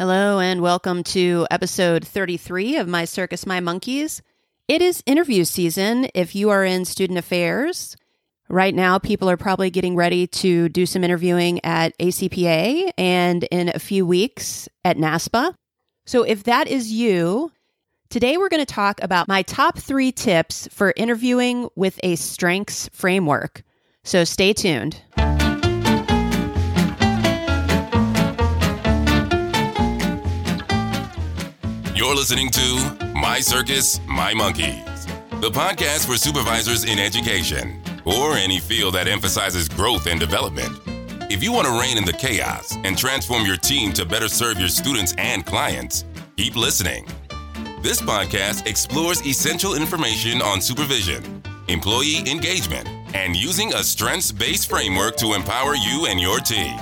Hello, and welcome to episode 33 of My Circus, My Monkeys. It is interview season if you are in student affairs. Right now, people are probably getting ready to do some interviewing at ACPA and in a few weeks at NASPA. So, if that is you, today we're going to talk about my top three tips for interviewing with a strengths framework. So, stay tuned. You're listening to My Circus, My Monkeys, the podcast for supervisors in education or any field that emphasizes growth and development. If you want to rein in the chaos and transform your team to better serve your students and clients, keep listening. This podcast explores essential information on supervision, employee engagement, and using a strengths based framework to empower you and your team.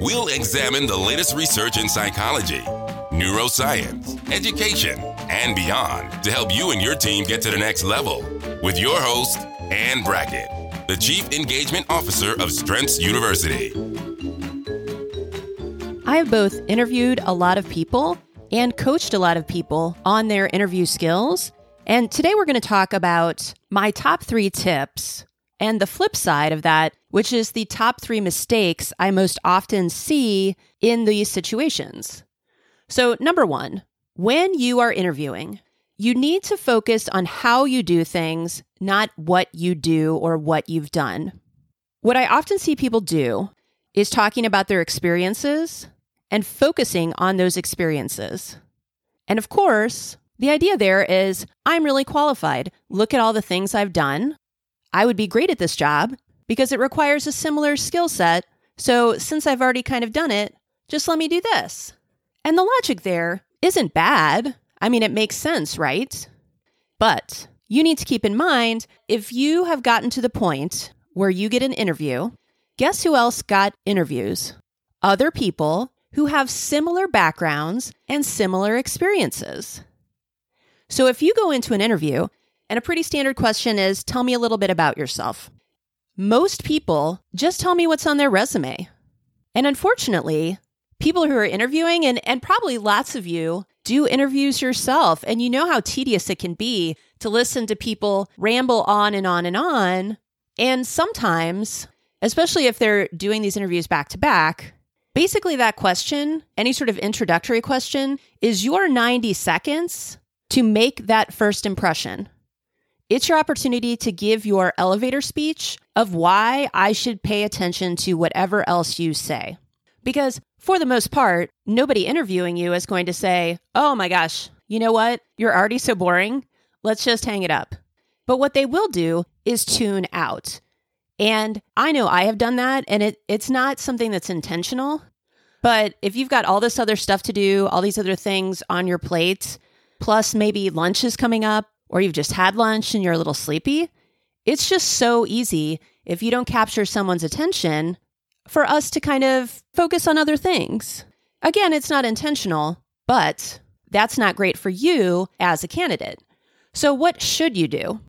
We'll examine the latest research in psychology neuroscience, education, and beyond to help you and your team get to the next level. With your host, Anne Brackett, the Chief Engagement Officer of Strengths University. I have both interviewed a lot of people and coached a lot of people on their interview skills. And today we're going to talk about my top three tips and the flip side of that, which is the top three mistakes I most often see in these situations. So, number one, when you are interviewing, you need to focus on how you do things, not what you do or what you've done. What I often see people do is talking about their experiences and focusing on those experiences. And of course, the idea there is I'm really qualified. Look at all the things I've done. I would be great at this job because it requires a similar skill set. So, since I've already kind of done it, just let me do this. And the logic there isn't bad. I mean, it makes sense, right? But you need to keep in mind if you have gotten to the point where you get an interview, guess who else got interviews? Other people who have similar backgrounds and similar experiences. So if you go into an interview and a pretty standard question is, Tell me a little bit about yourself. Most people just tell me what's on their resume. And unfortunately, people who are interviewing, and, and probably lots of you do interviews yourself, and you know how tedious it can be to listen to people ramble on and on and on. And sometimes, especially if they're doing these interviews back to back, basically that question, any sort of introductory question, is your 90 seconds to make that first impression. It's your opportunity to give your elevator speech of why I should pay attention to whatever else you say. Because for the most part, nobody interviewing you is going to say, Oh my gosh, you know what? You're already so boring. Let's just hang it up. But what they will do is tune out. And I know I have done that, and it, it's not something that's intentional. But if you've got all this other stuff to do, all these other things on your plate, plus maybe lunch is coming up, or you've just had lunch and you're a little sleepy, it's just so easy if you don't capture someone's attention for us to kind of focus on other things. Again, it's not intentional, but that's not great for you as a candidate. So, what should you do?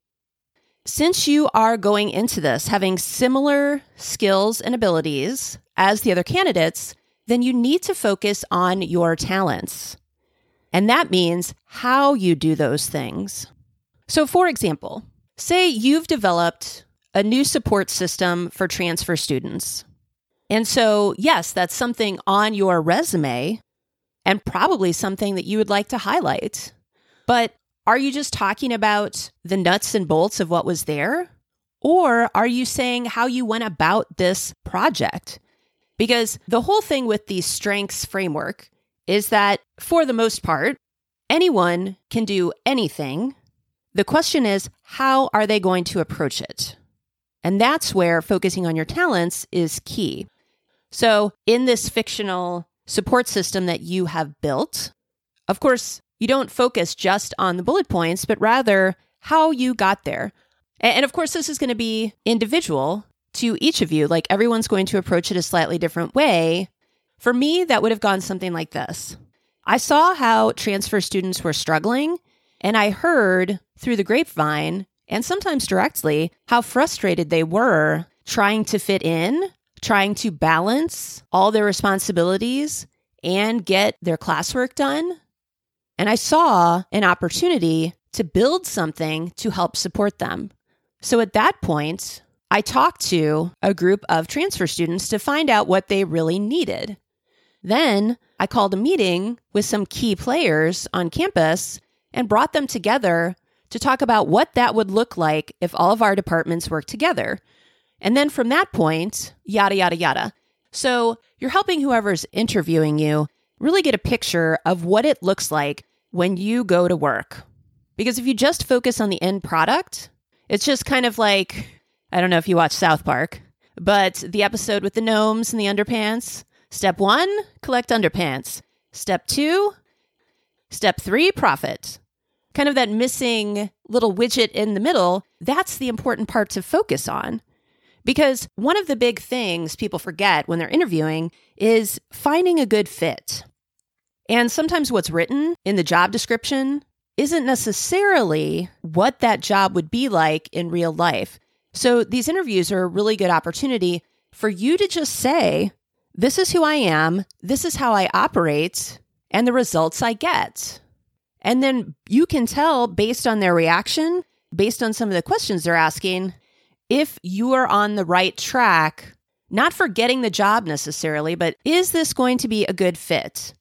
Since you are going into this having similar skills and abilities as the other candidates, then you need to focus on your talents. And that means how you do those things. So, for example, say you've developed a new support system for transfer students. And so, yes, that's something on your resume and probably something that you would like to highlight. But are you just talking about the nuts and bolts of what was there? Or are you saying how you went about this project? Because the whole thing with the strengths framework is that for the most part, anyone can do anything. The question is, how are they going to approach it? And that's where focusing on your talents is key. So, in this fictional support system that you have built, of course, you don't focus just on the bullet points, but rather how you got there. And of course, this is going to be individual to each of you. Like everyone's going to approach it a slightly different way. For me, that would have gone something like this I saw how transfer students were struggling, and I heard through the grapevine and sometimes directly how frustrated they were trying to fit in trying to balance all their responsibilities and get their classwork done. And I saw an opportunity to build something to help support them. So at that point, I talked to a group of transfer students to find out what they really needed. Then I called a meeting with some key players on campus and brought them together to talk about what that would look like if all of our departments worked together. And then from that point, yada, yada, yada. So you're helping whoever's interviewing you really get a picture of what it looks like when you go to work. Because if you just focus on the end product, it's just kind of like I don't know if you watch South Park, but the episode with the gnomes and the underpants. Step one, collect underpants. Step two, step three, profit. Kind of that missing little widget in the middle, that's the important part to focus on. Because one of the big things people forget when they're interviewing is finding a good fit. And sometimes what's written in the job description isn't necessarily what that job would be like in real life. So these interviews are a really good opportunity for you to just say, This is who I am, this is how I operate, and the results I get. And then you can tell based on their reaction, based on some of the questions they're asking, if you are on the right track, not for getting the job necessarily, but is this going to be a good fit?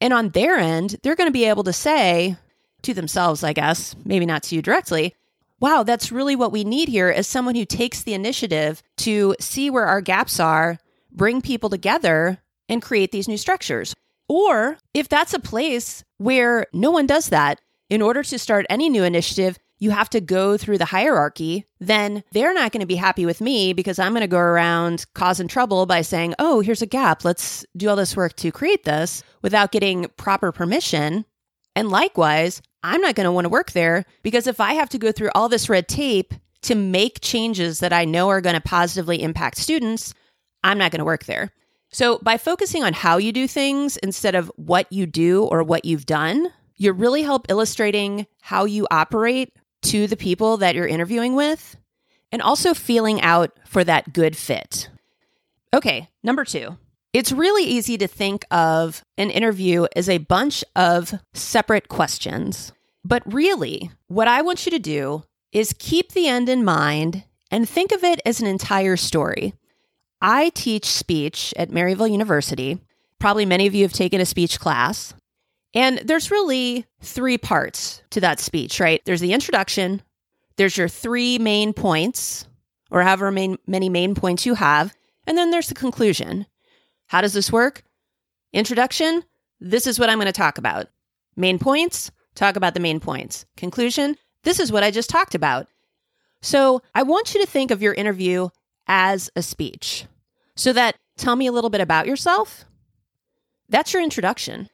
And on their end, they're going to be able to say to themselves, I guess, maybe not to you directly, wow, that's really what we need here as someone who takes the initiative to see where our gaps are, bring people together, and create these new structures. Or if that's a place where no one does that, in order to start any new initiative, you have to go through the hierarchy, then they're not going to be happy with me because I'm going to go around causing trouble by saying, oh, here's a gap. Let's do all this work to create this without getting proper permission. And likewise, I'm not going to want to work there because if I have to go through all this red tape to make changes that I know are going to positively impact students, I'm not going to work there. So, by focusing on how you do things instead of what you do or what you've done, you really help illustrating how you operate to the people that you're interviewing with and also feeling out for that good fit. Okay, number two. It's really easy to think of an interview as a bunch of separate questions. But really, what I want you to do is keep the end in mind and think of it as an entire story. I teach speech at Maryville University. Probably many of you have taken a speech class. And there's really three parts to that speech, right? There's the introduction, there's your three main points, or however main, many main points you have, and then there's the conclusion. How does this work? Introduction, this is what I'm going to talk about. Main points, talk about the main points. Conclusion, this is what I just talked about. So I want you to think of your interview as a speech. So that tell me a little bit about yourself. That's your introduction.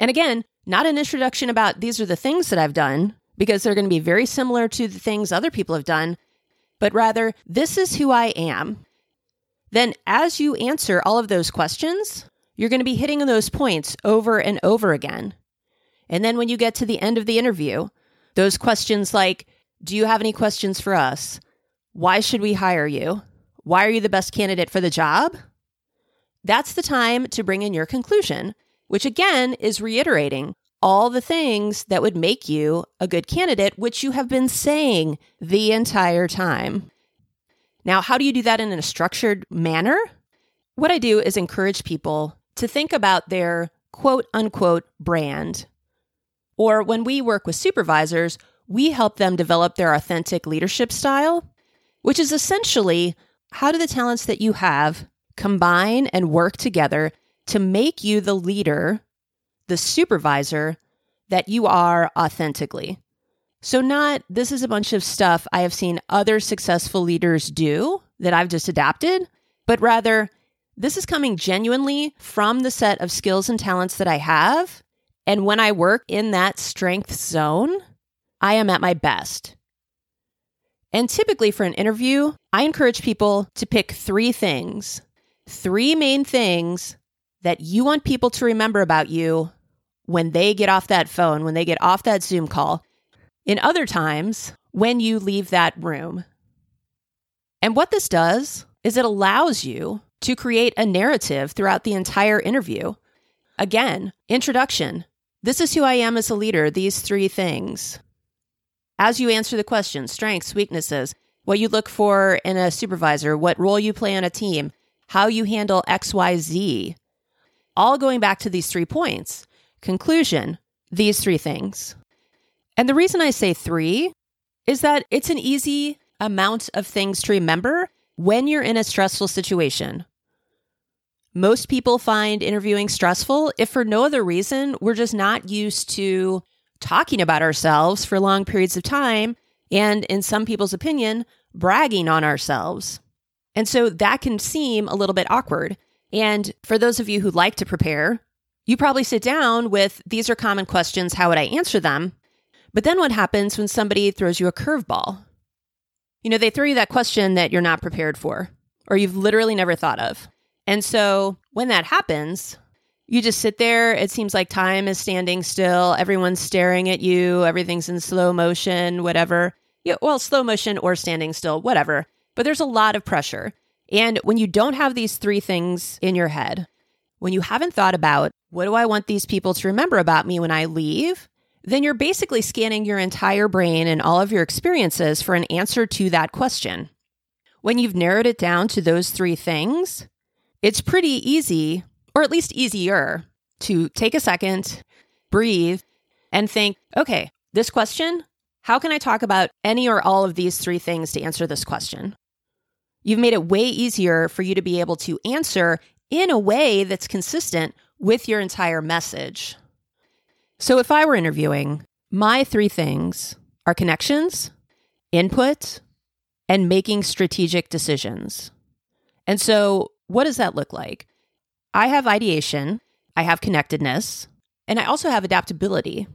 And again, not an introduction about these are the things that I've done, because they're going to be very similar to the things other people have done, but rather, this is who I am. Then, as you answer all of those questions, you're going to be hitting those points over and over again. And then, when you get to the end of the interview, those questions like, Do you have any questions for us? Why should we hire you? Why are you the best candidate for the job? That's the time to bring in your conclusion which again is reiterating all the things that would make you a good candidate, which you have been saying the entire time. Now, how do you do that in a structured manner? What I do is encourage people to think about their quote unquote brand. Or when we work with supervisors, we help them develop their authentic leadership style, which is essentially how do the talents that you have combine and work together to make you the leader, the supervisor that you are authentically. So, not this is a bunch of stuff I have seen other successful leaders do that I've just adapted, but rather this is coming genuinely from the set of skills and talents that I have. And when I work in that strength zone, I am at my best. And typically for an interview, I encourage people to pick three things, three main things that you want people to remember about you when they get off that phone, when they get off that Zoom call, in other times when you leave that room. And what this does is it allows you to create a narrative throughout the entire interview. Again, introduction. This is who I am as a leader, these three things. As you answer the question, strengths, weaknesses, what you look for in a supervisor, what role you play on a team, how you handle XYZ, all going back to these three points. Conclusion, these three things. And the reason I say three is that it's an easy amount of things to remember when you're in a stressful situation. Most people find interviewing stressful if for no other reason we're just not used to talking about ourselves for long periods of time and, in some people's opinion, bragging on ourselves. And so that can seem a little bit awkward. And for those of you who like to prepare, you probably sit down with these are common questions. How would I answer them? But then what happens when somebody throws you a curveball? You know, they throw you that question that you're not prepared for or you've literally never thought of. And so when that happens, you just sit there. It seems like time is standing still. Everyone's staring at you. Everything's in slow motion, whatever. Yeah, well, slow motion or standing still, whatever. But there's a lot of pressure. And when you don't have these three things in your head, when you haven't thought about what do I want these people to remember about me when I leave, then you're basically scanning your entire brain and all of your experiences for an answer to that question. When you've narrowed it down to those three things, it's pretty easy, or at least easier, to take a second, breathe, and think, okay, this question, how can I talk about any or all of these three things to answer this question? You've made it way easier for you to be able to answer in a way that's consistent with your entire message. So, if I were interviewing, my three things are connections, input, and making strategic decisions. And so, what does that look like? I have ideation, I have connectedness, and I also have adaptability.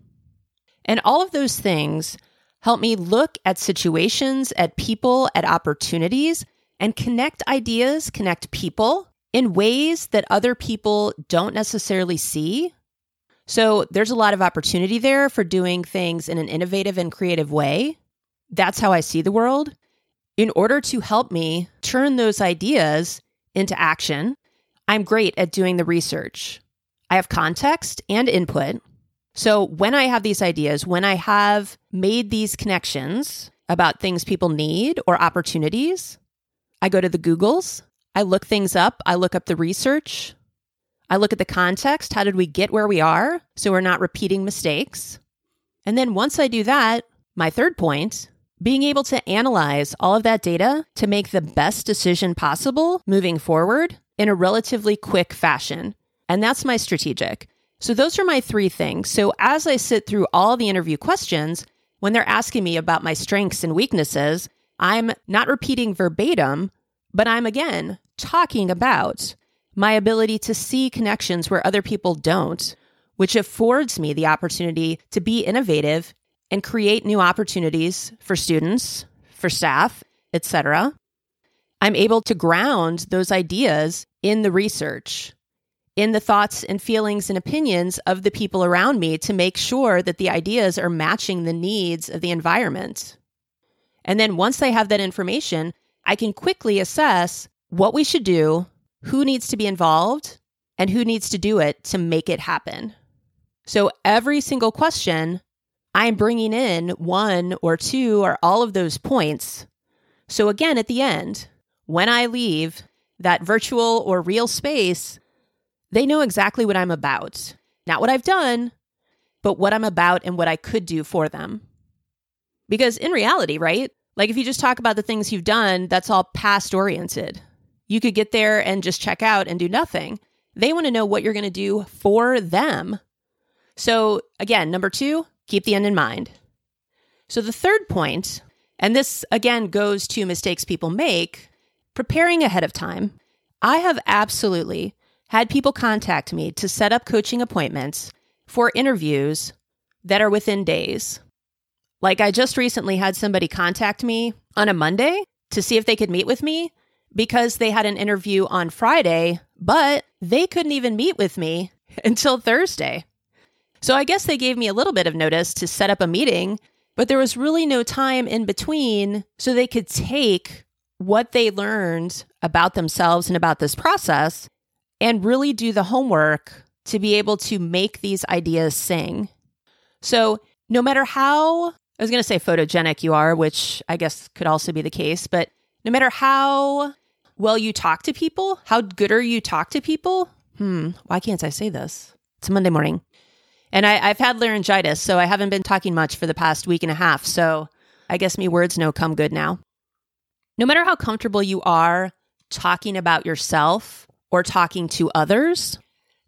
And all of those things help me look at situations, at people, at opportunities, and connect ideas, connect people in ways that other people don't necessarily see. So there's a lot of opportunity there for doing things in an innovative and creative way. That's how I see the world. In order to help me turn those ideas into action, I'm great at doing the research. I have context and input. So when I have these ideas, when I have made these connections about things people need or opportunities, I go to the Googles, I look things up, I look up the research, I look at the context. How did we get where we are? So we're not repeating mistakes. And then once I do that, my third point being able to analyze all of that data to make the best decision possible moving forward in a relatively quick fashion. And that's my strategic. So, those are my three things. So, as I sit through all the interview questions, when they're asking me about my strengths and weaknesses, I'm not repeating verbatim, but I'm again talking about my ability to see connections where other people don't, which affords me the opportunity to be innovative and create new opportunities for students, for staff, etc. I'm able to ground those ideas in the research, in the thoughts and feelings and opinions of the people around me to make sure that the ideas are matching the needs of the environment. And then once I have that information, I can quickly assess what we should do, who needs to be involved, and who needs to do it to make it happen. So every single question I'm bringing in one or two or all of those points. So again, at the end, when I leave that virtual or real space, they know exactly what I'm about. Not what I've done, but what I'm about and what I could do for them. Because in reality, right? Like if you just talk about the things you've done, that's all past oriented. You could get there and just check out and do nothing. They want to know what you're going to do for them. So, again, number two, Keep the end in mind. So, the third point, and this again goes to mistakes people make, preparing ahead of time. I have absolutely had people contact me to set up coaching appointments for interviews that are within days. Like, I just recently had somebody contact me on a Monday to see if they could meet with me because they had an interview on Friday, but they couldn't even meet with me until Thursday. So I guess they gave me a little bit of notice to set up a meeting, but there was really no time in between so they could take what they learned about themselves and about this process and really do the homework to be able to make these ideas sing. So, no matter how, I was going to say photogenic you are, which I guess could also be the case, but no matter how well you talk to people, how good are you talk to people? Hmm, why can't I say this? It's Monday morning. And I, have had laryngitis, so I haven't been talking much for the past week and a half. So I guess me words no come good now. No matter how comfortable you are talking about yourself or talking to others,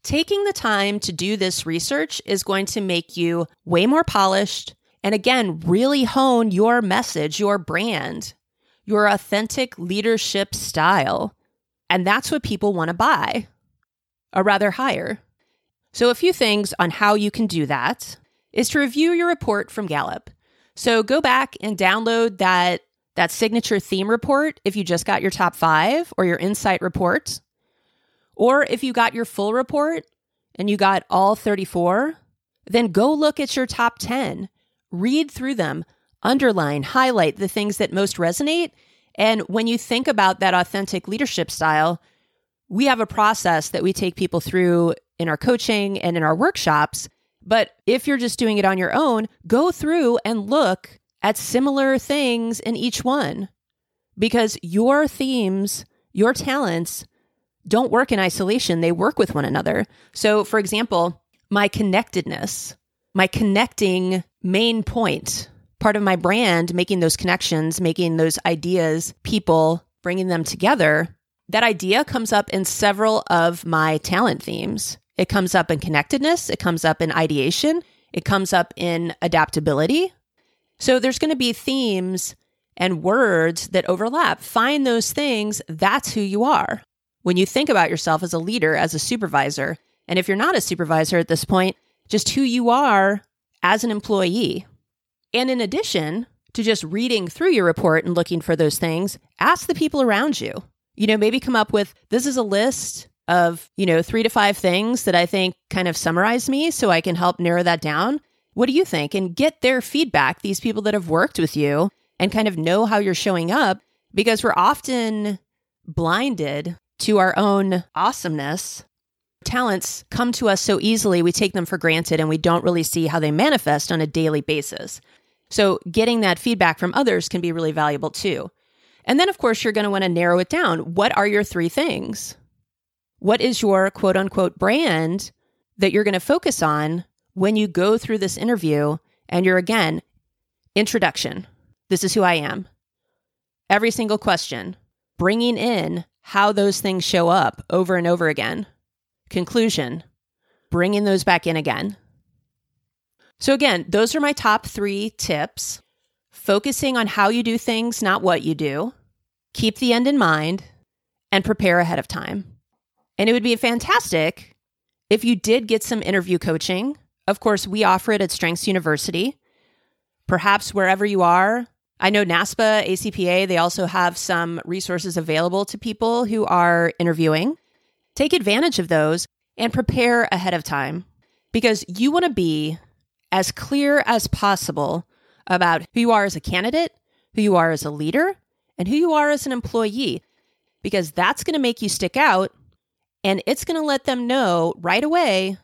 taking the time to do this research is going to make you way more polished and again, really hone your message, your brand, your authentic leadership style. And that's what people want to buy, or rather hire. So, a few things on how you can do that is to review your report from Gallup. So, go back and download that, that signature theme report if you just got your top five or your insight report. Or if you got your full report and you got all 34, then go look at your top 10, read through them, underline, highlight the things that most resonate. And when you think about that authentic leadership style, we have a process that we take people through in our coaching and in our workshops. But if you're just doing it on your own, go through and look at similar things in each one because your themes, your talents don't work in isolation, they work with one another. So, for example, my connectedness, my connecting main point, part of my brand, making those connections, making those ideas, people, bringing them together that idea comes up in several of my talent themes. It comes up in connectedness, it comes up in ideation, it comes up in adaptability. So there's going to be themes and words that overlap. Find those things. That's who you are. When you think about yourself as a leader, as a supervisor, and if you're not a supervisor at this point, just who you are as an employee. And in addition to just reading through your report and looking for those things, ask the people around you you know, maybe come up with this is a list of, you know, three to five things that I think kind of summarize me so I can help narrow that down. What do you think? And get their feedback, these people that have worked with you and kind of know how you're showing up because we're often blinded to our own awesomeness. Talents come to us so easily, we take them for granted and we don't really see how they manifest on a daily basis. So, getting that feedback from others can be really valuable too. And then, of course, you're going to want to narrow it down. What are your three things? What is your quote unquote brand that you're going to focus on when you go through this interview? And you're again, introduction. This is who I am. Every single question, bringing in how those things show up over and over again. Conclusion, bringing those back in again. So, again, those are my top three tips focusing on how you do things, not what you do. Keep the end in mind and prepare ahead of time. And it would be fantastic if you did get some interview coaching. Of course, we offer it at Strengths University. Perhaps wherever you are, I know NASPA, ACPA, they also have some resources available to people who are interviewing. Take advantage of those and prepare ahead of time because you want to be as clear as possible about who you are as a candidate, who you are as a leader, and who you are as an employee, because that's going to make you stick out and it's going to let them know right away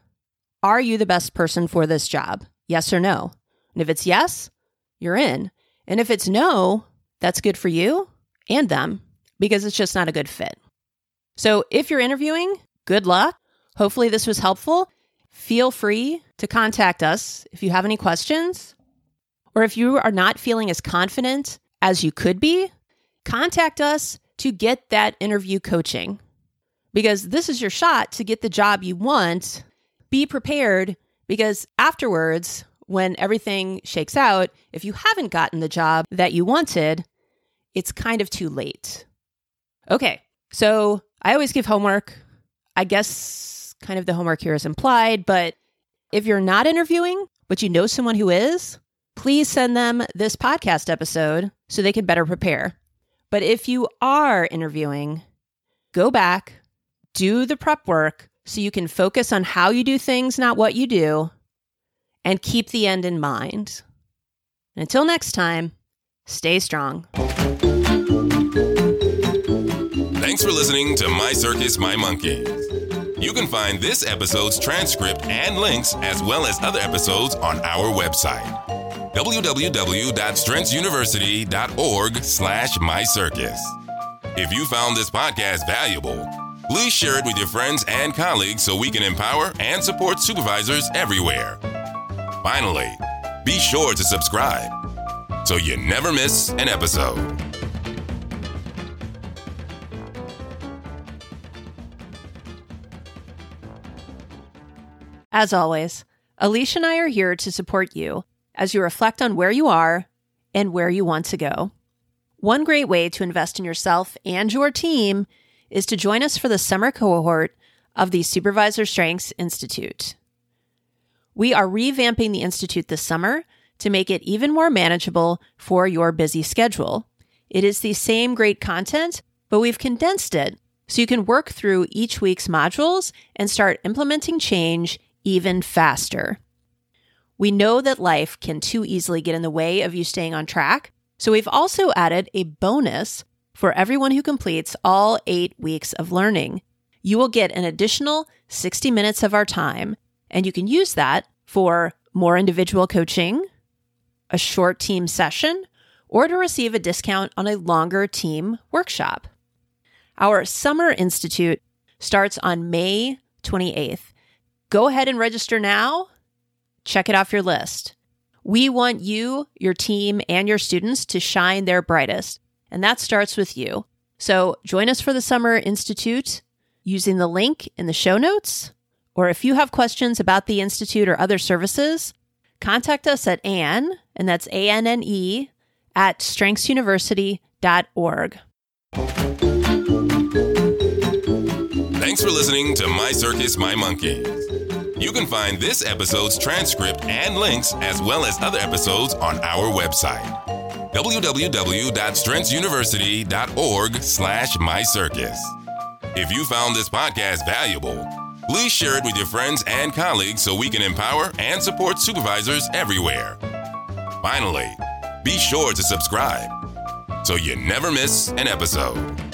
are you the best person for this job? Yes or no? And if it's yes, you're in. And if it's no, that's good for you and them because it's just not a good fit. So if you're interviewing, good luck. Hopefully, this was helpful. Feel free to contact us if you have any questions or if you are not feeling as confident as you could be, contact us to get that interview coaching because this is your shot to get the job you want. Be prepared because afterwards, when everything shakes out, if you haven't gotten the job that you wanted, it's kind of too late. Okay, so I always give homework. I guess kind of the homework here is implied, but if you're not interviewing, but you know someone who is, please send them this podcast episode so they can better prepare. But if you are interviewing, go back, do the prep work so you can focus on how you do things, not what you do, and keep the end in mind. And until next time, stay strong. Thanks for listening to My Circus, My Monkeys. You can find this episode's transcript and links, as well as other episodes, on our website www.strengthsuniversity.org slash mycircus. If you found this podcast valuable, please share it with your friends and colleagues so we can empower and support supervisors everywhere. Finally, be sure to subscribe so you never miss an episode. As always, Alicia and I are here to support you as you reflect on where you are and where you want to go. One great way to invest in yourself and your team is to join us for the summer cohort of the Supervisor Strengths Institute. We are revamping the Institute this summer to make it even more manageable for your busy schedule. It is the same great content, but we've condensed it so you can work through each week's modules and start implementing change even faster. We know that life can too easily get in the way of you staying on track, so we've also added a bonus for everyone who completes all eight weeks of learning. You will get an additional 60 minutes of our time, and you can use that for more individual coaching, a short team session, or to receive a discount on a longer team workshop. Our Summer Institute starts on May 28th. Go ahead and register now. Check it off your list. We want you, your team, and your students to shine their brightest, and that starts with you. So join us for the Summer Institute using the link in the show notes. Or if you have questions about the Institute or other services, contact us at Anne, and that's A N N E, at strengthsuniversity.org. Thanks for listening to My Circus, My Monkeys. You can find this episode's transcript and links, as well as other episodes, on our website www.strengthsuniversity.org slash mycircus. If you found this podcast valuable, please share it with your friends and colleagues so we can empower and support supervisors everywhere. Finally, be sure to subscribe so you never miss an episode.